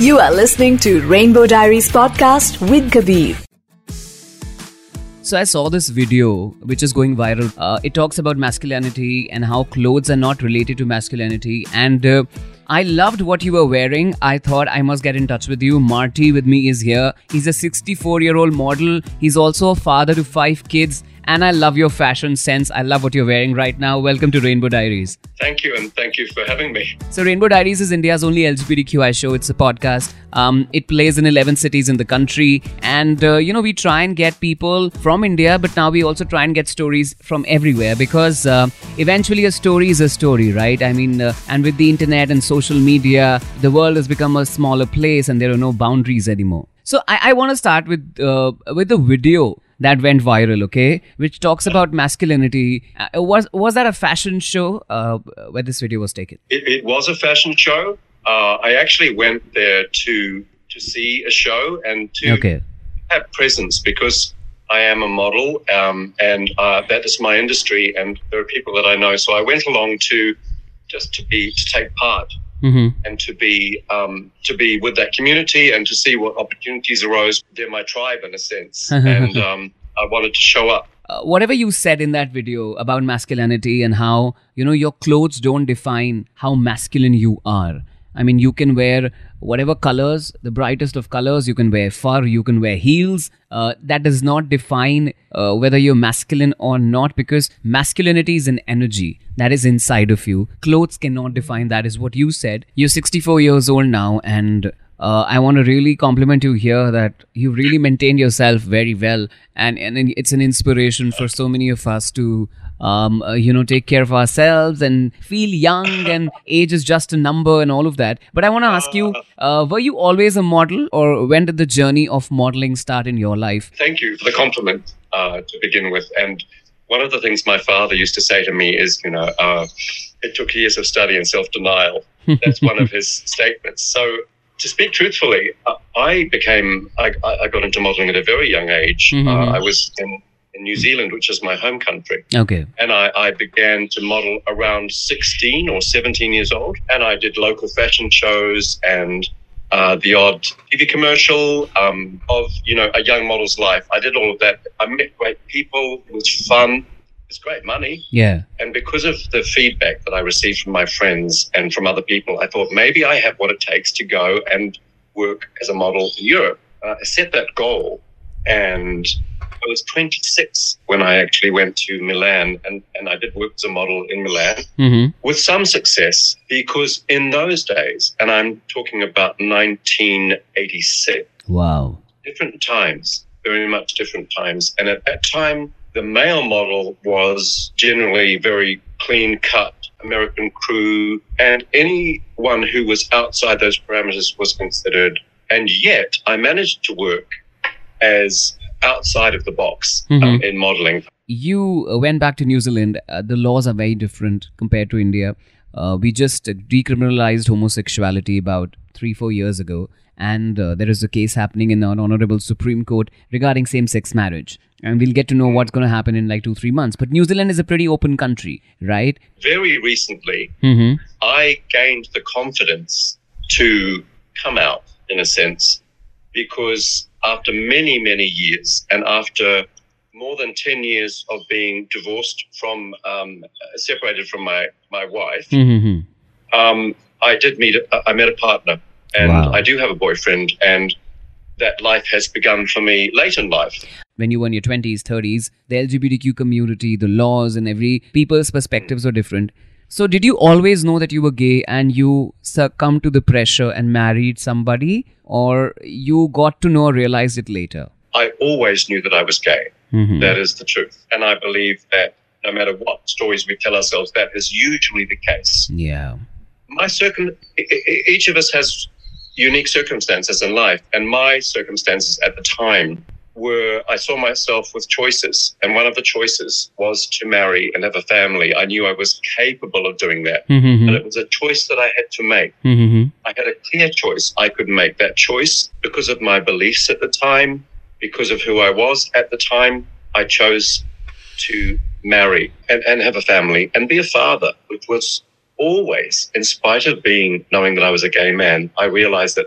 You are listening to Rainbow Diaries podcast with Kabir. So I saw this video which is going viral. Uh, it talks about masculinity and how clothes are not related to masculinity. And uh, I loved what you were wearing. I thought I must get in touch with you. Marty with me is here. He's a 64 year old model. He's also a father to five kids and I love your fashion sense. I love what you're wearing right now. Welcome to Rainbow Diaries. Thank you, and thank you for having me. So, Rainbow Diaries is India's only LGBTQI show. It's a podcast. Um, it plays in 11 cities in the country, and uh, you know we try and get people from India, but now we also try and get stories from everywhere because uh, eventually a story is a story, right? I mean, uh, and with the internet and social media, the world has become a smaller place, and there are no boundaries anymore. So I, I want to start with uh, with the video that went viral, okay, which talks about masculinity. Uh, was was that a fashion show uh, where this video was taken? It, it was a fashion show. Uh, I actually went there to to see a show and to okay. have presence because I am a model um, and uh, that is my industry, and there are people that I know. So I went along to just to be to take part Mm-hmm. and to be um, to be with that community and to see what opportunities arose. They're my tribe in a sense, and um, I wanted to show up. Uh, whatever you said in that video about masculinity and how you know your clothes don't define how masculine you are. I mean, you can wear whatever colors, the brightest of colors. You can wear fur, you can wear heels. Uh, that does not define uh, whether you're masculine or not because masculinity is an energy that is inside of you. Clothes cannot define that, is what you said. You're 64 years old now, and uh, I want to really compliment you here that you really maintained yourself very well, and and it's an inspiration for so many of us to um, uh, you know take care of ourselves and feel young and age is just a number and all of that. But I want to ask you, uh, were you always a model, or when did the journey of modeling start in your life? Thank you for the compliment uh, to begin with. And one of the things my father used to say to me is, you know, uh, it took years of study and self denial. That's one of his statements. So, to speak truthfully, uh, I became, I, I got into modeling at a very young age. Mhm. Uh, I was in, in New Zealand, which is my home country. Okay. And I, I began to model around 16 or 17 years old. And I did local fashion shows and uh, the odd TV commercial um, of, you know, a young model's life. I did all of that. I met great people. It was fun. It's great money. Yeah. And because of the feedback that I received from my friends and from other people, I thought maybe I have what it takes to go and work as a model in Europe. Uh, I set that goal and I was 26 when I actually went to Milan and, and I did work as a model in Milan Mm-hmm. with some success because in those days, and I'm talking about 1986, Wow. different times, very much different times. And at that time, the male model was generally very clean cut, American crew, and anyone who was outside those parameters was considered. And yet, I managed to work as outside of the box um, Mhm. in modeling. you uh, went back to New Zealand. Uh, the laws are very different compared to India. Uh, we just uh, decriminalized homosexuality about three, four years ago, and uh, there is a case happening in an honorable Supreme Court regarding same-sex marriage. And we'll get to know what's going to happen in like two, three months. But New Zealand is a pretty open country, right? Very recently, Mm-hmm. I gained the confidence to come out, in a sense, because after many, many years and after more than 10 years of being divorced from, um, separated from my, my wife, Mm-hmm. um, I did meet, a, I met a partner and Wow. I do have a boyfriend and that life has begun for me late in life. when you were in your 20s 30s the lgbtq community the laws and every people's perspectives were different so did you always know that you were gay and you succumbed to the pressure and married somebody or you got to know or realized it later I always knew that I was gay. Mhm. That is the truth. And I believe that no matter what stories we tell ourselves, that is usually the case. yeah My circum, each of us has unique circumstances in life, and my circumstances at the time were I saw myself with choices, and one of the choices was to marry and have a family. I knew I was capable of doing that, Mhm. and it was a choice that I had to make. Mhm. I had a clear choice. I could make that choice because of my beliefs at the time, because of who I was at the time. I chose to marry and, and have a family and be a father, which was always, in spite of being knowing that I was a gay man, I realized that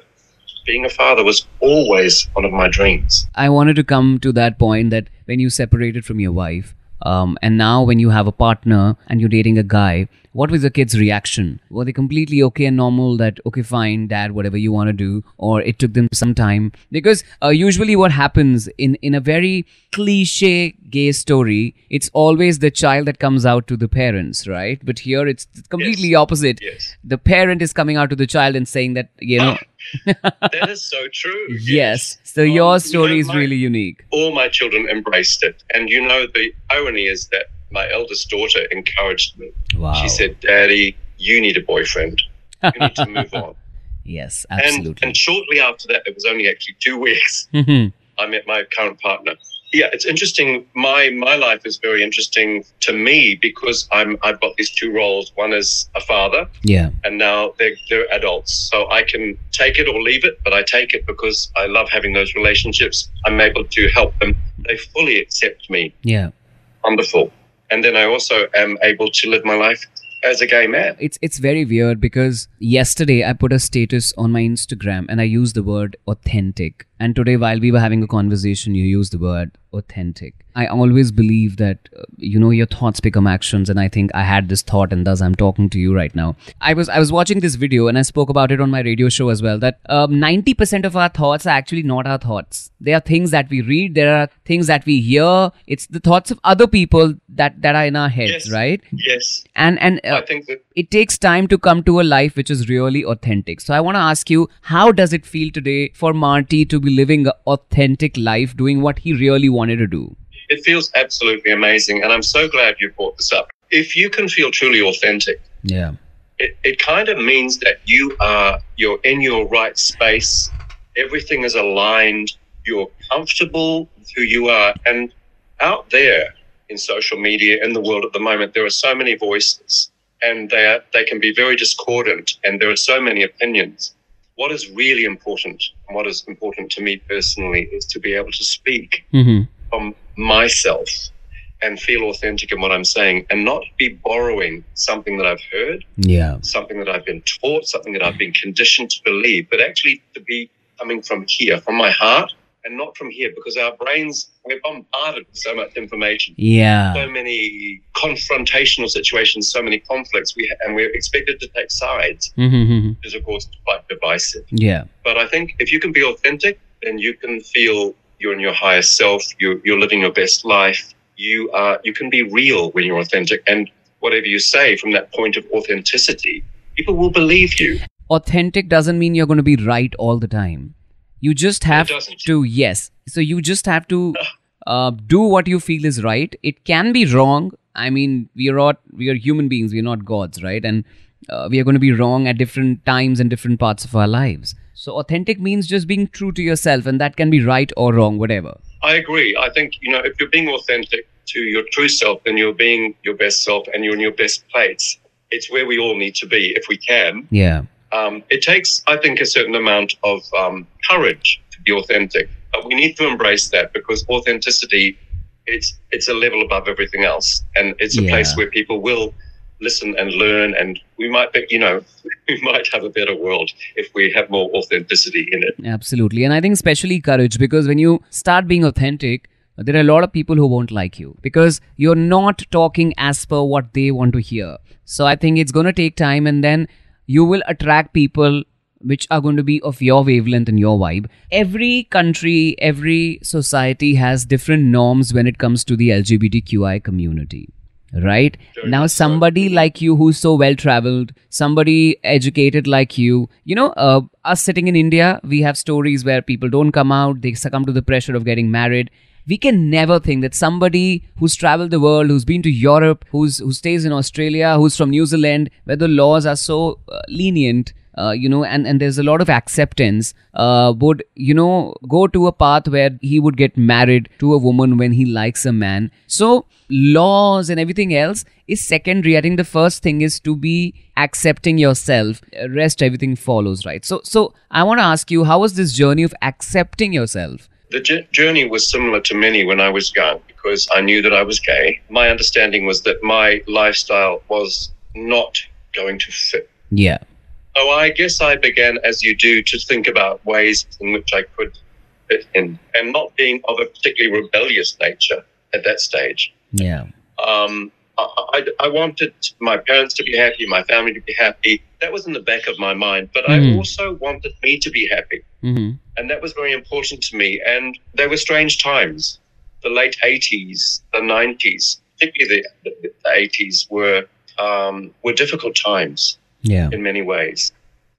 being a father was always one of my dreams. I wanted to come to that point that when you separated from your wife, um, and now when you have a partner and you're dating a guy, what was the kid's reaction? Were they completely okay and normal that, okay, fine, dad, whatever you want to do? Or it took them some time? Because uh, usually what happens in, in a very cliche gay story, it's always the child that comes out to the parents, right? But here it's completely Yes. opposite. Yes. The parent is coming out to the child and saying that, you know, that is so true. yes. So Um, your you know, story is my- really unique. all my children embraced it. And you know, the irony is that my eldest daughter encouraged me. Wow. She said, Daddy, you need a boyfriend. You need to move on. Yes, and, absolutely. and shortly after that, it was only actually two weeks, Mhm. I met my current partner. Yeah, it's interesting. My my life is very interesting to me because I'm I've got these two roles. One is a father, yeah. and now they're they're adults. So I can take it or leave it, but I take it because I love having those relationships. I'm able to help them. They fully accept me. Yeah. Wonderful. And then I also am able to live my life as a gay man. It's it's very weird because yesterday I put a status on my Instagram and I used the word authentic. And today while we were having a conversation you used the word authentic. I always believe that uh, you know your thoughts become actions and I think I had this thought and thus I'm talking to you right now. I was I was watching this video and I spoke about it on my radio show as well that um, 90% of our thoughts are actually not our thoughts. They are things that we read, there are things that we hear. It's the thoughts of other people that that are in our heads, Yes. right? Yes. And and uh, I think that it takes time to come to a life which is really authentic. So I want to ask you, how does it feel today for Marty to be living an authentic life, doing what he really wanted to do? it feels absolutely amazing. And I'm so glad you brought this up. If you can feel truly authentic, Yeah. it, it kind of means that you are you're in your right space everything is aligned you're comfortable with who you are and out there in social media in the world at the moment there are so many voices and they are, they can be very discordant and there are so many opinions what is really important and what is important to me personally is to be able to speak Mm-hmm. From myself and feel authentic in what I'm saying and not be borrowing something that I've heard Yeah. something that I've been taught, something that I've been conditioned to believe, but actually to be coming from here, from my heart, and not from here, because our brains, we're bombarded with so much information, Yeah. so many confrontational situations, so many conflicts, we ha- and we're expected to take sides, Mm-hmm. which is, of course, quite divisive. Yeah. But I think if you can be authentic, then you can feel you're in your higher self, you're, you're living your best life. You are you can be real when you're authentic, and whatever you say from that point of authenticity, people will believe you. Authentic doesn't mean you're going to be right all the time. You just have to, yes. So you just have to uh, do what you feel is right. It can be wrong. I mean, we are not, we are human beings. We are not gods, right? And uh, we are going to be wrong at different times and different parts of our lives. So authentic means just being true to yourself, and that can be right or wrong, whatever. I agree. I think you know if you're being authentic to your true self, then you're being your best self, and you're in your best place. It's where we all need to be if we can. Yeah. Um, it takes, I think, a certain amount of um, courage to be authentic, but we need to embrace that because authenticity, it's it's a level above everything else, and it's a Yeah. place where people will listen and learn, and we might, be, you know, we might have a better world if we have more authenticity in it. Absolutely. And I think especially courage because when you start being authentic, there are a lot of people who won't like you because you're not talking as per what they want to hear. So I think it's going to take time and then you will attract people which are going to be of your wavelength and your vibe. Every country, every society has different norms when it comes to the LGBTQI community. Right Very now, somebody like you who's so well traveled, somebody educated like you, you know, uh, us sitting in India, we have stories where people don't come out, they succumb to the pressure of getting married. We can never think that somebody who's traveled the world, who's been to Europe, who's who stays in Australia, who's from New Zealand, where the laws are so uh, lenient, uh, you know, and, and there's a lot of acceptance, uh, would, you know, go to a path where he would get married to a woman when he likes a man. So, laws and everything else is secondary. I think the first thing is to be accepting yourself. Rest, everything follows, right? So, so I want to ask you, how was this journey of accepting yourself? The j- journey was similar to many when I was young because I knew that I was gay. My understanding was that my lifestyle was not going to fit. Yeah. Oh, I guess I began, as you do, to think about ways in which I could fit in, and not being of a particularly rebellious nature at that stage. Yeah. Um, I, I, I wanted my parents to be happy, my family to be happy. That was in the back of my mind, but I Mhm. also wanted me to be happy, hmm and that was very important to me. And they were strange times. The late '80s, the '90s, particularly the, the, the '80s, were um, were difficult times Yeah. in many ways.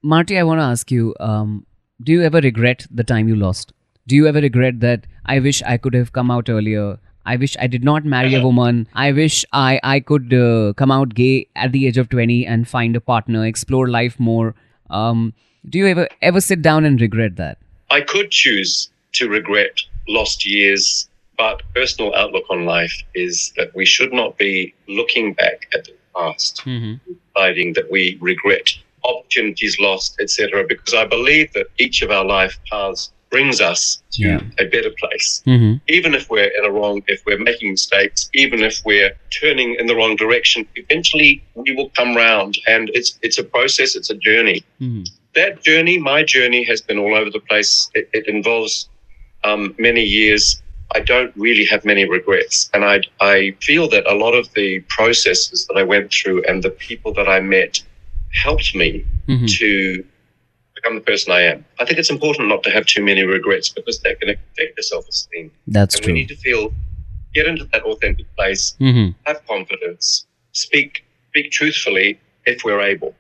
Marty, I want to ask you um, do you ever regret the time you lost? Do you ever regret that I wish I could have come out earlier? I wish I did not marry a woman. I wish I, I could uh, come out gay at the age of 20 and find a partner, explore life more. Um, do you ever ever sit down and regret that? I could choose to regret lost years, but personal outlook on life is that we should not be looking back at the past, Mm-hmm. That we regret opportunities lost, etc. Because I believe that each of our life paths brings us to Yeah. a better place. Mm-hmm. Even if we're in a wrong, if we're making mistakes, even if we're turning in the wrong direction, eventually we will come round. And it's it's a process, it's a journey Mm-hmm. that journey, my journey, has been all over the place. It, it involves um, many years. I don't really have many regrets, and I I feel that a lot of the processes that I went through and the people that I met helped me Mm-hmm. to become the person I am. I think it's important not to have too many regrets because that can affect your self esteem. That's And we need to feel, get into that authentic place, Mm-hmm. have confidence, speak speak truthfully if we're able,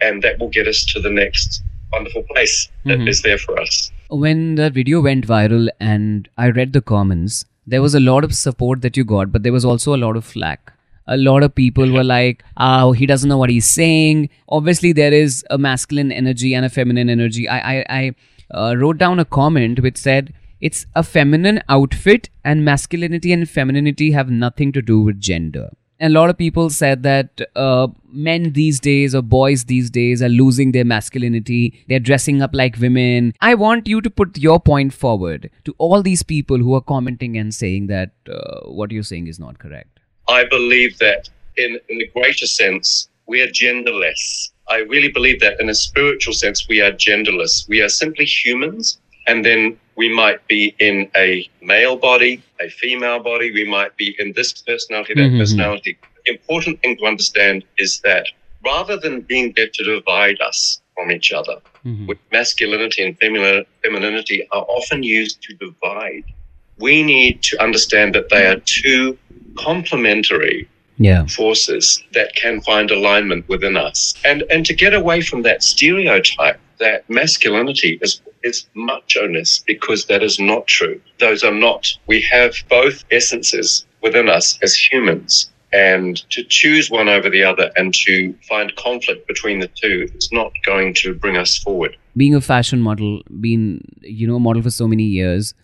and that will get us to the next wonderful place that is Mhm. there for us. When the video went viral and I read the comments, there was a lot of support that you got, but there was also a lot of flack. A lot of people were like, "Oh, he doesn't know what he's saying." Obviously, there is a masculine energy and a feminine energy. I I, I uh, wrote down a comment which said, "It's a feminine outfit, and masculinity and femininity have nothing to do with gender." And a lot of people said that uh, men these days or boys these days are losing their masculinity. They're dressing up like women. I want you to put your point forward to all these people who are commenting and saying that uh, what you're saying is not correct. I believe that in, in the greater sense, we are genderless. I really believe that in a spiritual sense, we are genderless. We are simply humans, and then we might be in a male body, a female body, we might be in this personality, that Mhm. personality. Important thing to understand is that rather than being there to divide us from each other, Mhm. with masculinity and femini- femininity are often used to divide. We need to understand that they are two complementary Yeah. forces that can find alignment within us. And and to get away from that stereotype that masculinity is is macho-ness because that is not true. Those are not. We have both essences within us as humans. And to choose one over the other and to find conflict between the two is not going to bring us forward. Being a fashion model, being you know a model for so many years,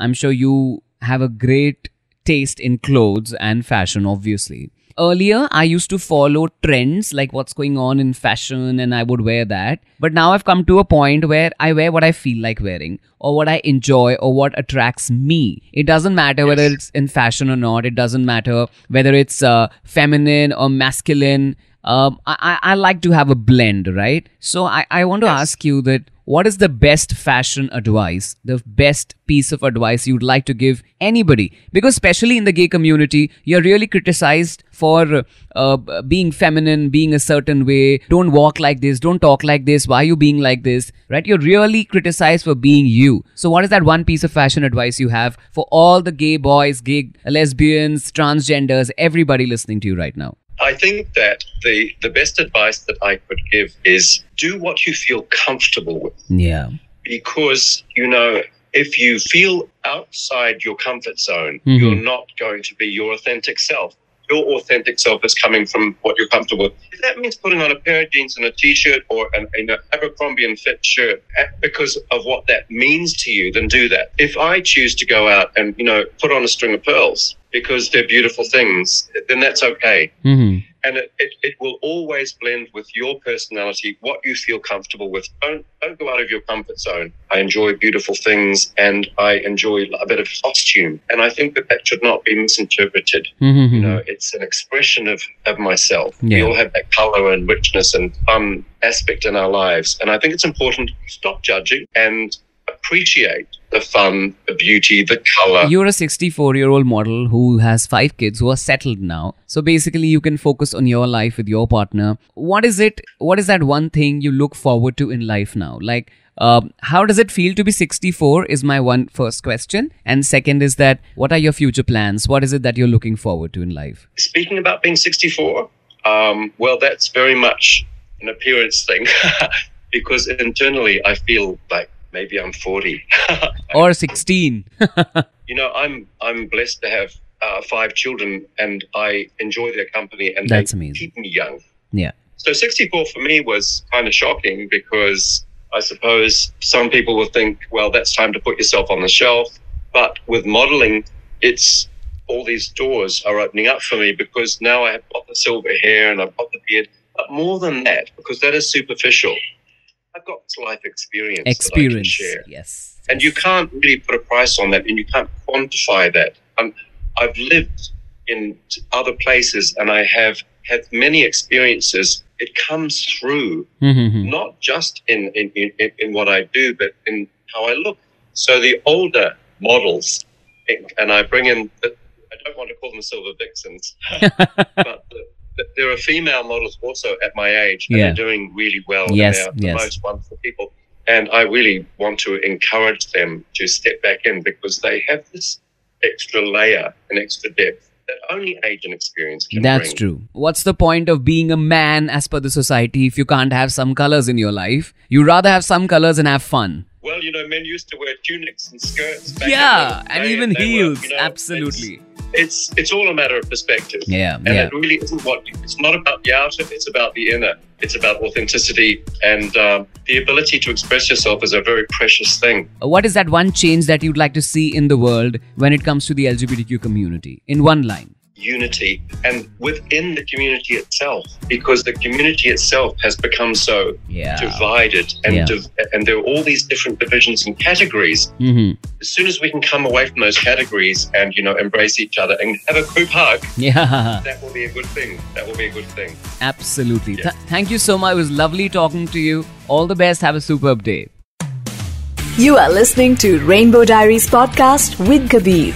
I'm sure you have a great taste in clothes and fashion. Obviously, earlier I used to follow trends like what's going on in fashion and I would wear that. But now I've come to a point where I wear what I feel like wearing or what I enjoy or what attracts me. It doesn't matter whether it's in fashion or not. It doesn't matter whether it's uh, feminine or masculine. Um, I, I I like to have a blend, right? So I, I want to Yes. ask you that what is the best fashion advice, the best piece of advice you'd like to give anybody? Because especially in the gay community, you're really criticized for uh, being feminine, being a certain way. Don't walk like this. Don't talk like this. Why are you being like this? Right? You're really criticized for being you. So what is that one piece of fashion advice you have for all the gay boys, gay lesbians, transgenders, everybody listening to you right now? I think that the, the best advice that I could give is do what you feel comfortable with. Yeah. Because, you know, if you feel outside your comfort zone, Mhm. you're not going to be your authentic self. Your authentic self is coming from what you're comfortable with. If that means putting on a pair of jeans and a t-shirt or an, an Abercrombie and Fitch shirt eh, because of what that means to you, then do that. If I choose to go out and, you know, put on a string of pearls, because they're beautiful things, then that's okay. Mm-hmm. And it, it, it will always blend with your personality, what you feel comfortable with. Don't don't go out of your comfort zone. I enjoy beautiful things and I enjoy a bit of costume. And I think that that should not be misinterpreted. Mm-hmm. You know, it's an expression of, of myself. We all have that color and richness and fun aspect in our lives. And I think it's important to stop judging and appreciate the fun, the beauty, the color. You're a 64 year old model who has five kids who are settled now. So basically, you can focus on your life with your partner. What is it? What is that one thing you look forward to in life now? Like, um, how does it feel to be 64? Is my one first question. And second is that what are your future plans? What is it that you're looking forward to in life? Speaking about being 64, um, well, that's very much an appearance thing because internally I feel like maybe I'm 40. Or 16? you know, I'm I'm blessed to have uh, five children, and I enjoy their company, and That's they amazing. keep me young. yeah. So 64 for me was kind of shocking because I suppose some people will think, well, that's time to put yourself on the shelf. But with modeling, it's all these doors are opening up for me because now I have got the silver hair and I've got the beard. But more than that, because that is superficial, I've got this life experience. That I can Experience. share. Yes. And you can't really put a price on that and you can't quantify that. Um, I've lived in other places and I have had many experiences. It comes through Mm-hmm. not just in, in, in, in what I do, but in how I look. So the older models, and I bring in, I don't want to call them silver vixens, but the, there are female models also at my age, and Yeah. they're doing really well. Yes, and they're yes. the most wonderful people. And I really want to encourage them to step back in because they have this extra layer and extra depth that only age and experience can That's bring. true. What's the point of being a man as per the society if you can't have some colors in your life? You rather have some colors and have fun. Well, you know, men used to wear tunics and skirts. Back Yeah, and even they were, heels. you know, Absolutely. It's, it's all a matter of perspective. Yeah, and yeah. it really isn't what it's not about the outer. It's about the inner. It's about authenticity and um, the ability to express yourself is a very precious thing. What is that one change that you'd like to see in the world when it comes to the LGBTQ community? In one line. Unity and within the community itself, because the community itself has become so Yeah. divided, and Yeah. div- and there are all these different divisions and categories. hmm As soon as we can come away from those categories and you know embrace each other and have a group hug, Yeah, that will be a good thing. That will be a good thing. absolutely. Yeah. Th- thank you so much. It was lovely talking to you. All the best. Have a superb day. You are listening to Rainbow Diaries podcast with Kabir.